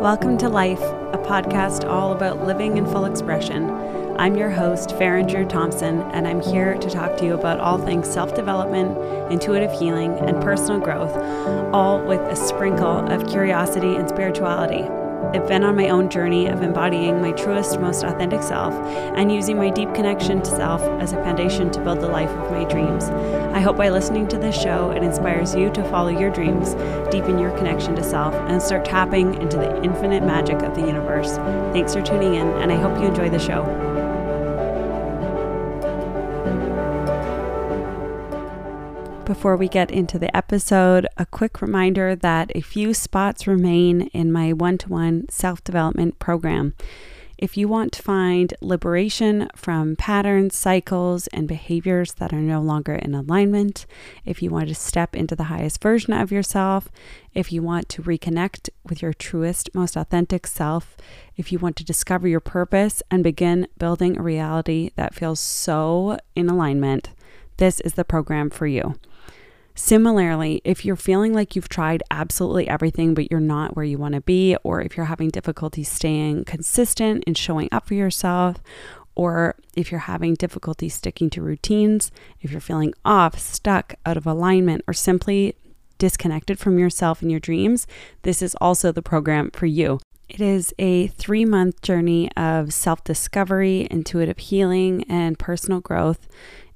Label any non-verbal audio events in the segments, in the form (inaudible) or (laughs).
Welcome to Life, a podcast all about living in full expression. I'm your host, Faryn Drue Thompson, and I'm here to talk to you about all things self development, intuitive healing, and personal growth, all with a sprinkle of curiosity and spirituality. I've been on my own journey of embodying my truest, most authentic self and using my deep connection to self as a foundation to build the life of my dreams. I hope by listening to this show, it inspires you to follow your dreams, deepen your connection to self, and start tapping into the infinite magic of the universe. Thanks for tuning in, and I hope you enjoy the show. Before we get into the episode, a quick reminder that a few spots remain in my one to one self development program. If you want to find liberation from patterns, cycles, and behaviors that are no longer in alignment, if you want to step into the highest version of yourself, if you want to reconnect with your truest, most authentic self, if you want to discover your purpose and begin building a reality that feels so in alignment, this is the program for you. Similarly, if you're feeling like you've tried absolutely everything, but you're not where you want to be, or if you're having difficulty staying consistent and showing up for yourself, or if you're having difficulty sticking to routines, if you're feeling off, stuck, out of alignment, or simply disconnected from yourself and your dreams, this is also the program for you. It is a three month journey of self discovery, intuitive healing, and personal growth.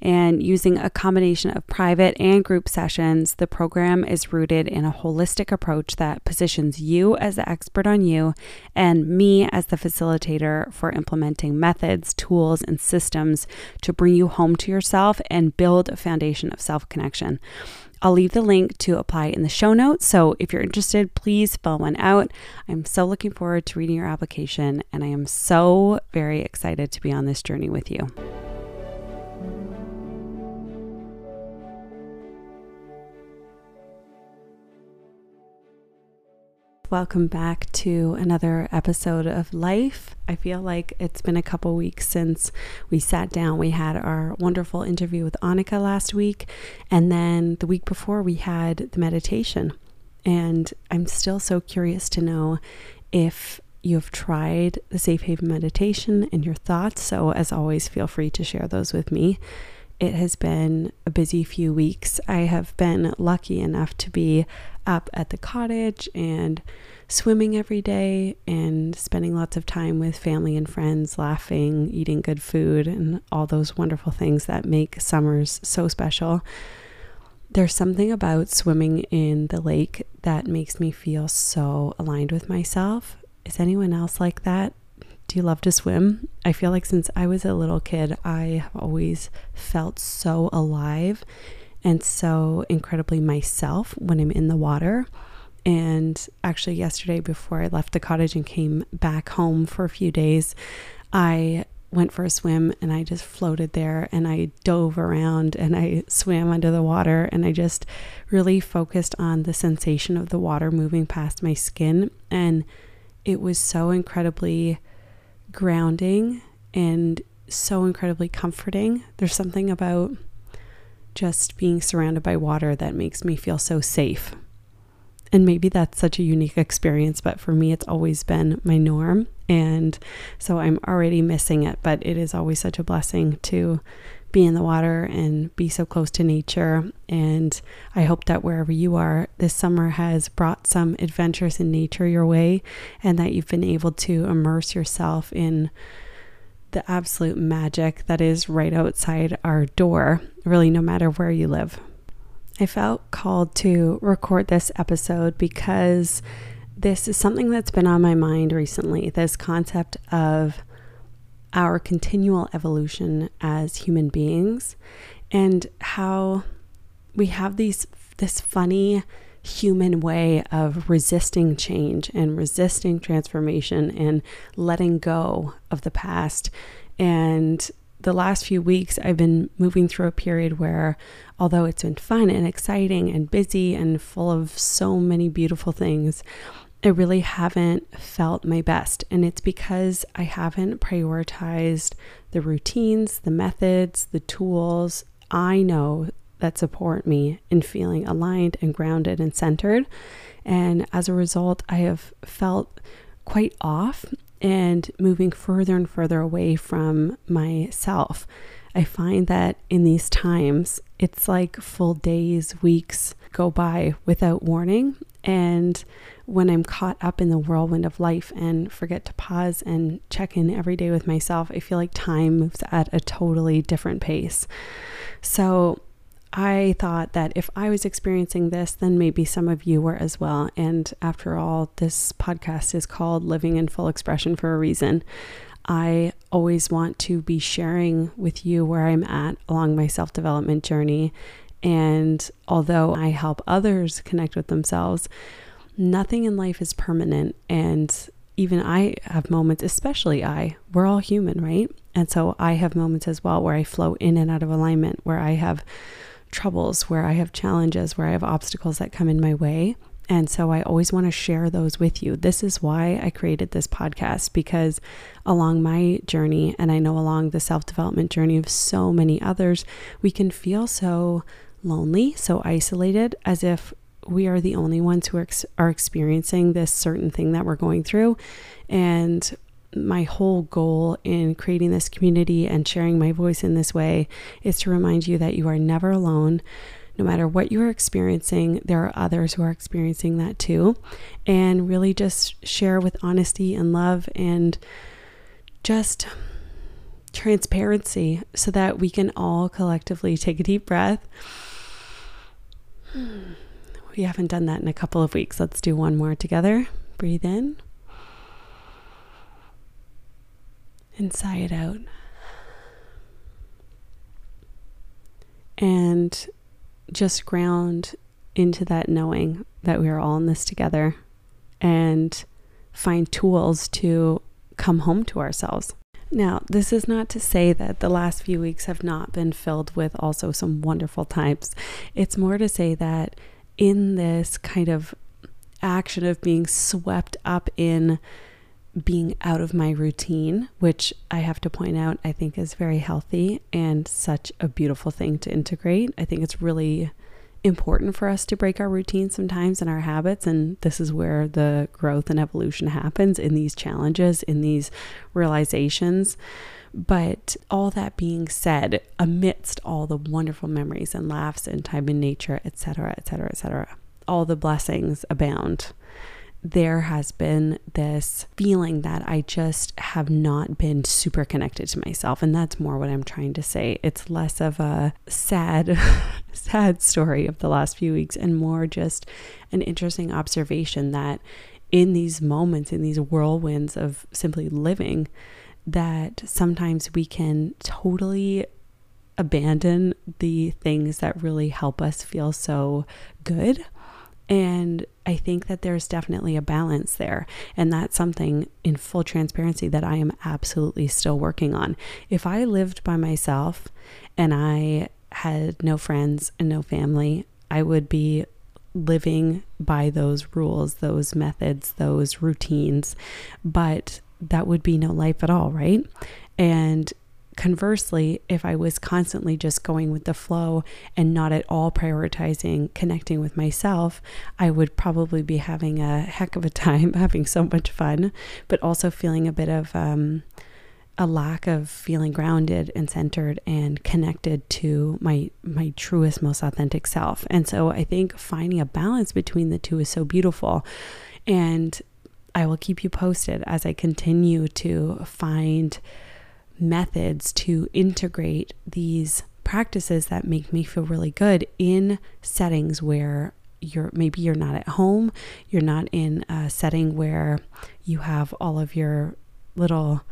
And using a combination of private and group sessions, the program is rooted in a holistic approach that positions you as the expert on you and me as the facilitator for implementing methods, tools, and systems to bring you home to yourself and build a foundation of self connection. I'll leave the link to apply in the show notes. So if you're interested, please fill one out. I'm so looking forward to reading your application, and I am so very excited to be on this journey with you. Welcome back to another episode of Life. I feel like it's been a couple weeks since we sat down. We had our wonderful interview with Annika last week, and then the week before, we had the meditation. And I'm still so curious to know if you've tried the Safe Haven meditation and your thoughts. So, as always, feel free to share those with me. It has been a busy few weeks. I have been lucky enough to be up at the cottage and swimming every day and spending lots of time with family and friends, laughing, eating good food, and all those wonderful things that make summers so special. There's something about swimming in the lake that makes me feel so aligned with myself. Is anyone else like that? Do you love to swim? I feel like since I was a little kid, I have always felt so alive and so incredibly myself when I'm in the water. And actually, yesterday, before I left the cottage and came back home for a few days, I went for a swim and I just floated there and I dove around and I swam under the water and I just really focused on the sensation of the water moving past my skin. And it was so incredibly grounding and so incredibly comforting. There's something about just being surrounded by water that makes me feel so safe. And maybe that's such a unique experience, but for me, it's always been my norm. And so I'm already missing it, but it is always such a blessing to be in the water and be so close to nature. And I hope that wherever you are, this summer has brought some adventures in nature your way and that you've been able to immerse yourself in the absolute magic that is right outside our door, really, no matter where you live. I felt called to record this episode because this is something that's been on my mind recently this concept of our continual evolution as human beings and how we have these this funny human way of resisting change and resisting transformation and letting go of the past. And the last few weeks, I've been moving through a period where, although it's been fun and exciting and busy and full of so many beautiful things, I really haven't felt my best. And it's because I haven't prioritized the routines, the methods, the tools I know that support me in feeling aligned and grounded and centered. And as a result, I have felt quite off and moving further and further away from myself. I find that in these times, it's like full days, weeks go by without warning. And when I'm caught up in the whirlwind of life and forget to pause and check in every day with myself, I feel like time moves at a totally different pace. So I thought that if I was experiencing this, then maybe some of you were as well. And after all, this podcast is called Living in Full Expression for a reason. I always want to be sharing with you where I'm at along my self development journey. And although I help others connect with themselves, nothing in life is permanent. And even I have moments, especially I, we're all human, right? And so I have moments as well where I flow in and out of alignment, where I have troubles, where I have challenges, where I have obstacles that come in my way. And so I always want to share those with you. This is why I created this podcast because along my journey, and I know along the self development journey of so many others, we can feel so lonely, so isolated, as if we are the only ones who are, ex- are experiencing this certain thing that we're going through. And my whole goal in creating this community and sharing my voice in this way is to remind you that you are never alone. No matter what you are experiencing, there are others who are experiencing that too. And really just share with honesty and love and just transparency so that we can all collectively take a deep breath. We haven't done that in a couple of weeks. Let's do one more together. Breathe in. and sigh it out. And just ground into that knowing that we are all in this together and find tools to come home to ourselves. Now, this is not to say that the last few weeks have not been filled with also some wonderful times. It's more to say that in this kind of action of being swept up in being out of my routine, which I have to point out, I think is very healthy and such a beautiful thing to integrate. I think it's really important for us to break our routine sometimes and our habits. And this is where the growth and evolution happens in these challenges, in these realizations. But all that being said, amidst all the wonderful memories and laughs and time in nature, etc., etc., etc., all the blessings abound there has been this feeling that I just have not been super connected to myself. And that's more what I'm trying to say. It's less of a sad, (laughs) sad story of the last few weeks and more just an interesting observation that in these moments, in these whirlwinds of simply living, that sometimes we can totally abandon the things that really help us feel so good and I think that there's definitely a balance there. And that's something in full transparency that I am absolutely still working on. If I lived by myself and I had no friends and no family, I would be living by those rules, those methods, those routines. But that would be no life at all, right? And Conversely, if I was constantly just going with the flow and not at all prioritizing connecting with myself, I would probably be having a heck of a time, (laughs) having so much fun, but also feeling a bit of um, a lack of feeling grounded and centered and connected to my my truest, most authentic self. And so I think finding a balance between the two is so beautiful. And I will keep you posted as I continue to find methods to integrate these practices that make me feel really good in settings where you're maybe you're not at home, you're not in a setting where you have all of your little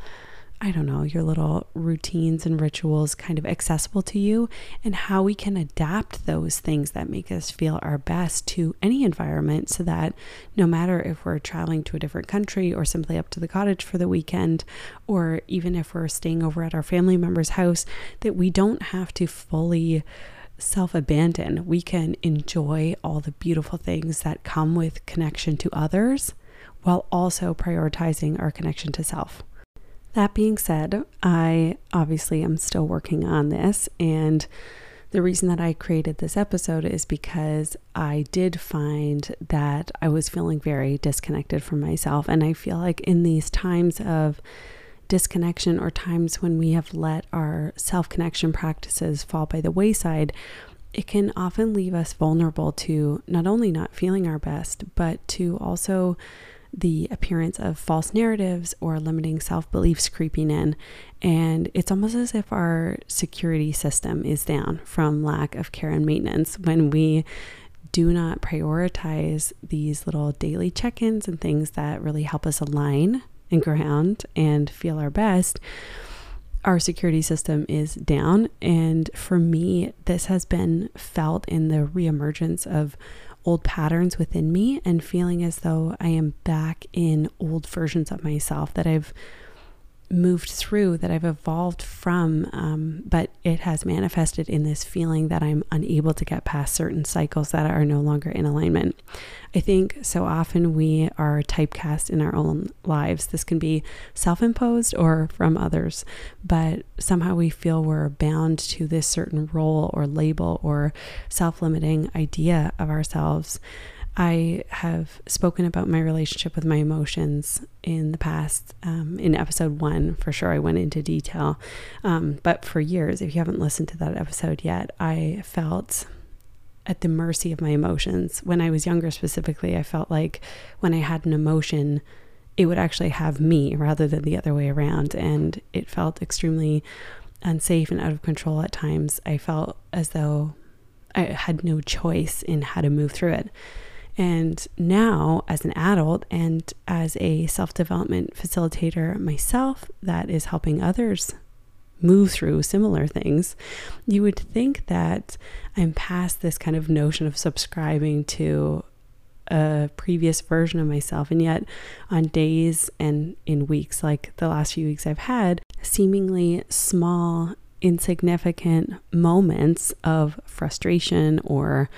I don't know, your little routines and rituals kind of accessible to you, and how we can adapt those things that make us feel our best to any environment so that no matter if we're traveling to a different country or simply up to the cottage for the weekend, or even if we're staying over at our family member's house, that we don't have to fully self abandon. We can enjoy all the beautiful things that come with connection to others while also prioritizing our connection to self. That being said, I obviously am still working on this and The reason that I created this episode is because I did find that I was feeling very disconnected from myself. And I feel like in these times of disconnection or times when we have let our self connection practices fall by the wayside, it can often leave us vulnerable to not only not feeling our best, but to also the appearance of false narratives or limiting self beliefs creeping in. And it's almost as if our security system is down from lack of care and maintenance when we do not prioritize these little daily check ins and things that really help us align and ground and feel our best our security system is down. And for me, this has been felt in the reemergence of old patterns within me and feeling as though I am back in old versions of myself that I've moved through, that I've evolved from, um, but it has manifested in this feeling that I'm unable to get past certain cycles that are no longer in alignment. I think so often we are typecast in our own lives. This can be self imposed or from others, but somehow we feel we're bound to this certain role or label or self limiting idea of ourselves. I have spoken about my relationship with my emotions in the past. Um, in episode one, for sure, I went into detail. Um, but for years, if you haven't listened to that episode yet, I felt at the mercy of my emotions. When I was younger, specifically, I felt like when I had an emotion, it would actually have me rather than the other way around. And it felt extremely unsafe and out of control at times. I felt as though I had no choice in how to move through it. And now, as an adult and as a self development facilitator myself that is helping others move through similar things, you would think that I'm past this kind of notion of subscribing to a previous version of myself. And yet, on days and in weeks like the last few weeks I've had, seemingly small, insignificant moments of frustration or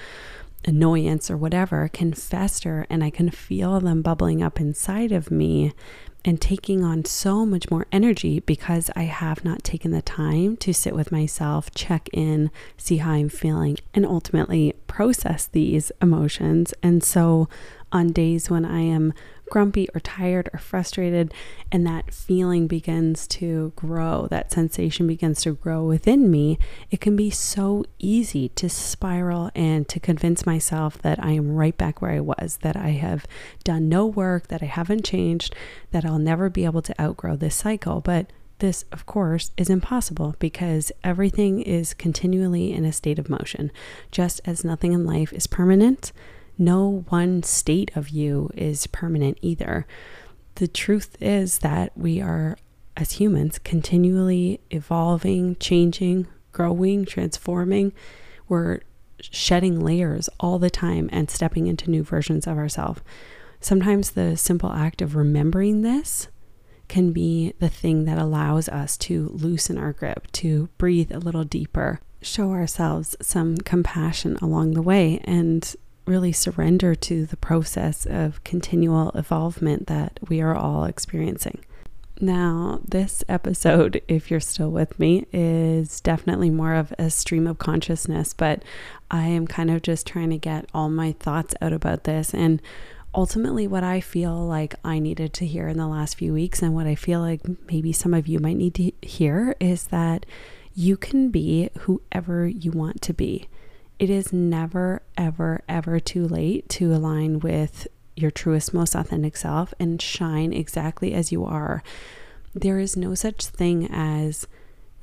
annoyance or whatever can fester and I can feel them bubbling up inside of me and taking on so much more energy because I have not taken the time to sit with myself, check in, see how I'm feeling, and ultimately process these emotions. And so, on days when I am grumpy or tired or frustrated, and that feeling begins to grow, that sensation begins to grow within me, it can be so easy to spiral and to convince myself that I am right back where I was, that I have done no work, that I haven't changed, that I'll never be able to outgrow this cycle. But this, of course, is impossible because everything is continually in a state of motion. Just as nothing in life is permanent, no one state of you is permanent either. The truth is that we are, as humans, continually evolving, changing, growing, transforming. We're shedding layers all the time and stepping into new versions of ourselves. Sometimes the simple act of remembering this can be the thing that allows us to loosen our grip, to breathe a little deeper, show ourselves some compassion along the way, and really surrender to the process of continual evolvement that we are all experiencing. Now, this episode, (laughs) if you're still with me, is definitely more of a stream of consciousness, but I am kind of just trying to get all my thoughts out about this. And ultimately, what I feel like I needed to hear in the last few weeks, and what I feel like maybe some of you might need to hear, is that you can be whoever you want to be it is never, ever, ever too late to align with your truest, most authentic self and shine exactly as you are. There is no such thing as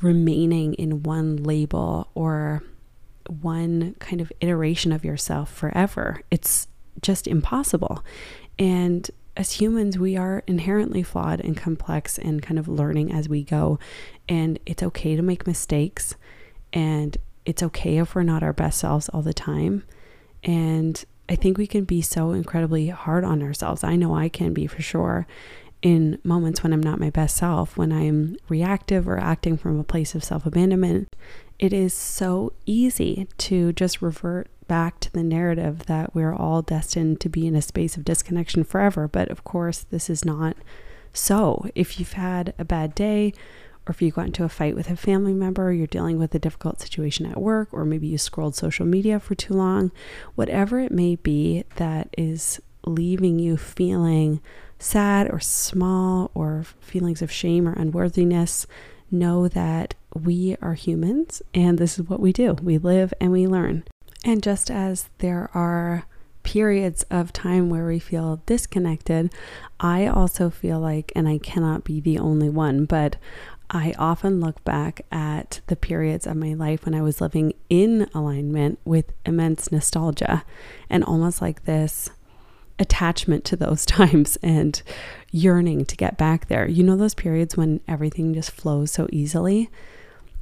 remaining in one label or one kind of iteration of yourself forever. It's just impossible. And as humans, we are inherently flawed and complex and kind of learning as we go. And it's okay to make mistakes. And it's okay if we're not our best selves all the time. And I think we can be so incredibly hard on ourselves. I know I can be for sure in moments when I'm not my best self, when I'm reactive or acting from a place of self abandonment. It is so easy to just revert back to the narrative that we're all destined to be in a space of disconnection forever. But of course, this is not so. If you've had a bad day, or if you got into a fight with a family member, you're dealing with a difficult situation at work, or maybe you scrolled social media for too long, whatever it may be that is leaving you feeling sad or small or feelings of shame or unworthiness, know that we are humans and this is what we do. We live and we learn. And just as there are periods of time where we feel disconnected, I also feel like, and I cannot be the only one, but I often look back at the periods of my life when I was living in alignment with immense nostalgia and almost like this attachment to those (laughs) times and yearning to get back there. You know, those periods when everything just flows so easily?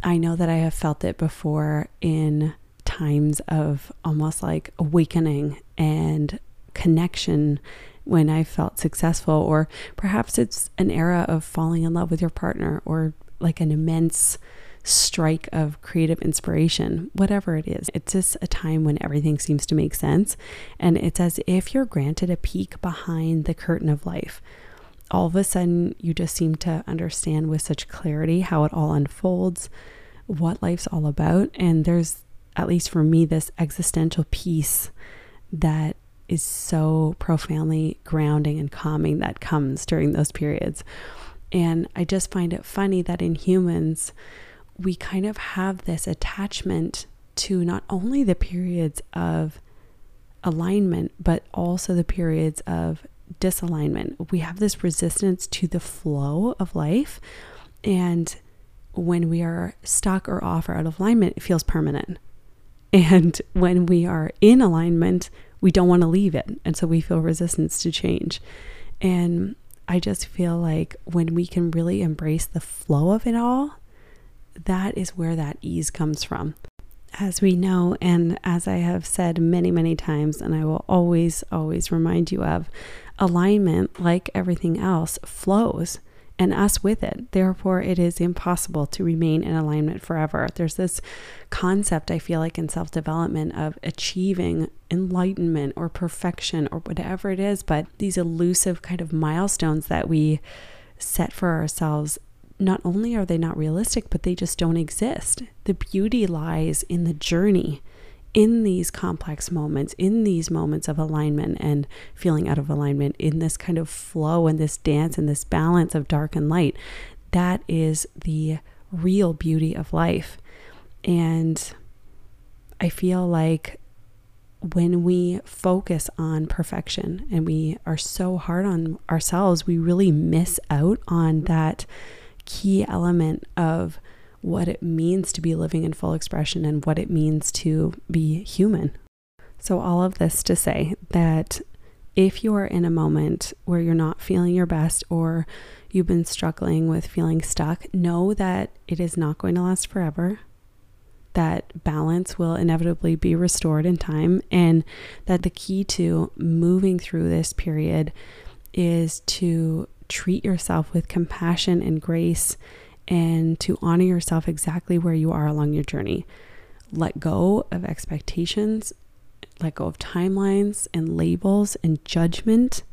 I know that I have felt it before in times of almost like awakening and connection when I felt successful, or perhaps it's an era of falling in love with your partner, or like an immense strike of creative inspiration, whatever it is. It's just a time when everything seems to make sense. And it's as if you're granted a peek behind the curtain of life. All of a sudden, you just seem to understand with such clarity how it all unfolds, what life's all about. And there's, at least for me, this existential peace that is so profoundly grounding and calming that comes during those periods. And I just find it funny that in humans, we kind of have this attachment to not only the periods of alignment, but also the periods of disalignment. We have this resistance to the flow of life. And when we are stuck or off or out of alignment, it feels permanent. (laughs) And when we are in alignment, we don't want to leave it. And so we feel resistance to change. And I just feel like when we can really embrace the flow of it all, that is where that ease comes from. As we know, and as I have said many, many times, and I will always, always remind you of, alignment, like everything else, flows and us with it. Therefore, it is impossible to remain in alignment forever. There's this concept, I feel like, in self development of achieving enlightenment or perfection or whatever it is, but these elusive kind of milestones that we set for ourselves. Not only are they not realistic, but they just don't exist. The beauty lies in the journey in these complex moments, in these moments of alignment and feeling out of alignment, in this kind of flow and this dance and this balance of dark and light, that is the real beauty of life. And I feel like when we focus on perfection and we are so hard on ourselves, we really miss out on that key element of what it means to be living in full expression and what it means to be human. So, all of this to say that if you are in a moment where you're not feeling your best or you've been struggling with feeling stuck, know that it is not going to last forever. That balance will inevitably be restored in time, and that the key to moving through this period is to treat yourself with compassion and grace and to honor yourself exactly where you are along your journey. Let go of expectations, let go of timelines and labels and judgment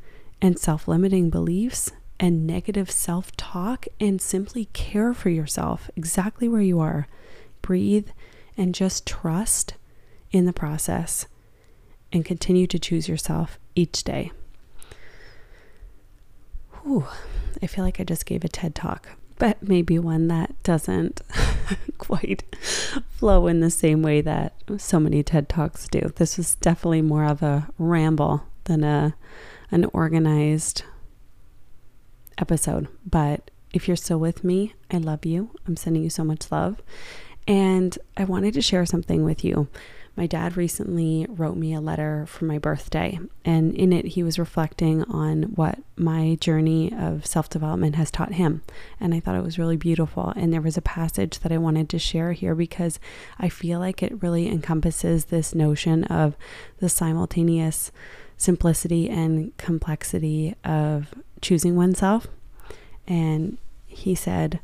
and self limiting beliefs and negative self talk and simply care for yourself exactly where you are. Breathe and just trust in the process and continue to choose yourself each day. Whew, I feel like I just gave a TED talk but maybe one that doesn't (laughs) quite flow in the same way that so many TED Talks do. This was definitely more of a ramble than a an organized episode. But if you're still with me, I love you. I'm sending you so much love. And I wanted to share something with you. My dad recently wrote me a letter for my birthday, and in it, he was reflecting on what my journey of self development has taught him. And I thought it was really beautiful. And there was a passage that I wanted to share here because I feel like it really encompasses this notion of the simultaneous simplicity and complexity of choosing oneself. And he said,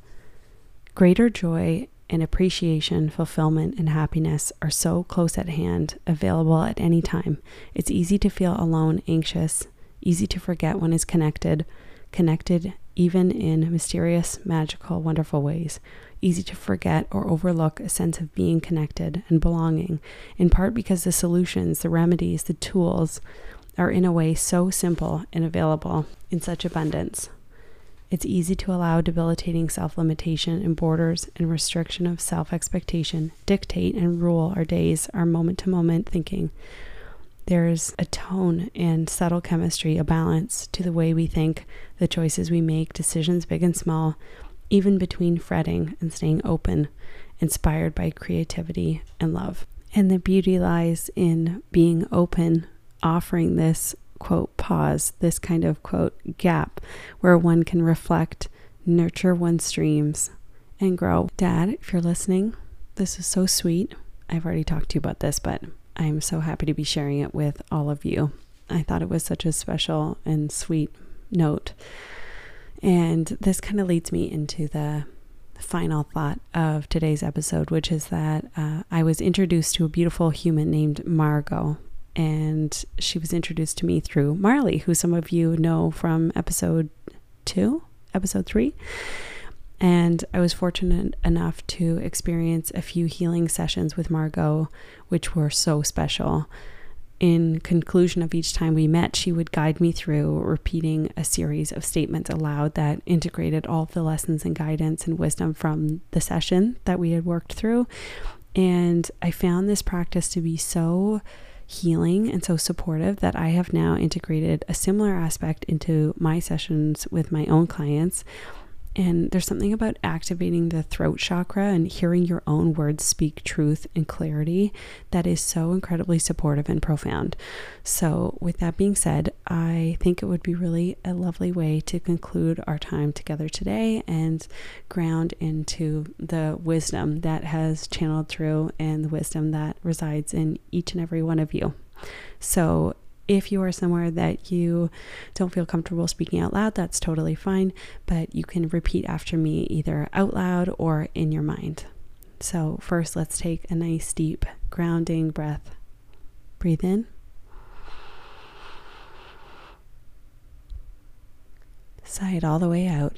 Greater joy and appreciation, fulfillment, and happiness are so close at hand, available at any time. It's easy to feel alone, anxious, easy to forget one is connected. Connected even in mysterious, magical, wonderful ways. Easy to forget or overlook a sense of being connected and belonging, in part because the solutions, the remedies, the tools are in a way so simple and available in such abundance. It's easy to allow debilitating self limitation and borders and restriction of self expectation dictate and rule our days, our moment to moment thinking. There's a tone and subtle chemistry, a balance to the way we think, the choices we make, decisions big and small, even between fretting and staying open, inspired by creativity and love. And the beauty lies in being open, offering this quote pause, this kind of quote gap where one can reflect, nurture one's dreams, and grow. Dad, if you're listening, this is so sweet. I've already talked to you about this, but I'm so happy to be sharing it with all of you. I thought it was such a special and sweet note. And this kind of leads me into the final thought of today's episode, which is that uh, I was introduced to a beautiful human named Margot and she was introduced to me through Marley, who some of you know from episode two, episode three. And I was fortunate enough to experience a few healing sessions with Margot, which were so special. In conclusion of each time we met, she would guide me through repeating a series of statements aloud that integrated all the lessons and guidance and wisdom from the session that we had worked through. And I found this practice to be so healing and so supportive that I have now integrated a similar aspect into my sessions with my own clients. And there's something about activating the throat chakra and hearing your own words speak truth and clarity that is so incredibly supportive and profound. So, with that being said, I think it would be really a lovely way to conclude our time together today and ground into the wisdom that has channeled through and the wisdom that resides in each and every one of you. So, if you are somewhere that you don't feel comfortable speaking out loud, that's totally fine, but you can repeat after me either out loud or in your mind. So, first, let's take a nice deep grounding breath. Breathe in. Sigh it all the way out.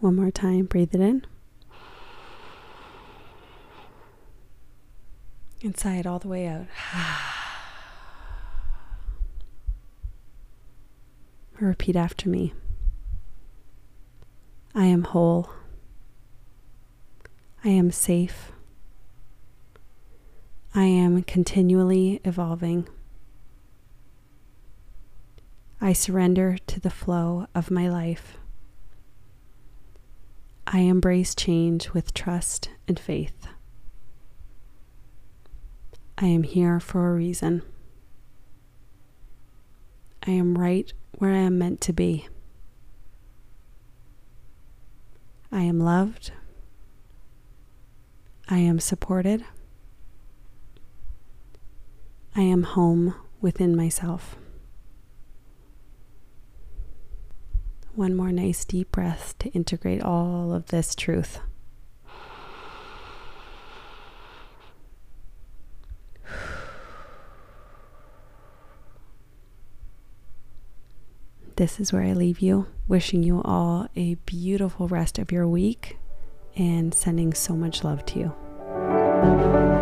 One more time, breathe it in. It all the way out. (sighs) Repeat after me. I am whole. I am safe. I am continually evolving. I surrender to the flow of my life. I embrace change with trust and faith. I am here for a reason. I am right where I am meant to be. I am loved. I am supported. I am home within myself. One more nice deep breath to integrate all of this truth. This is where I leave you, wishing you all a beautiful rest of your week and sending so much love to you.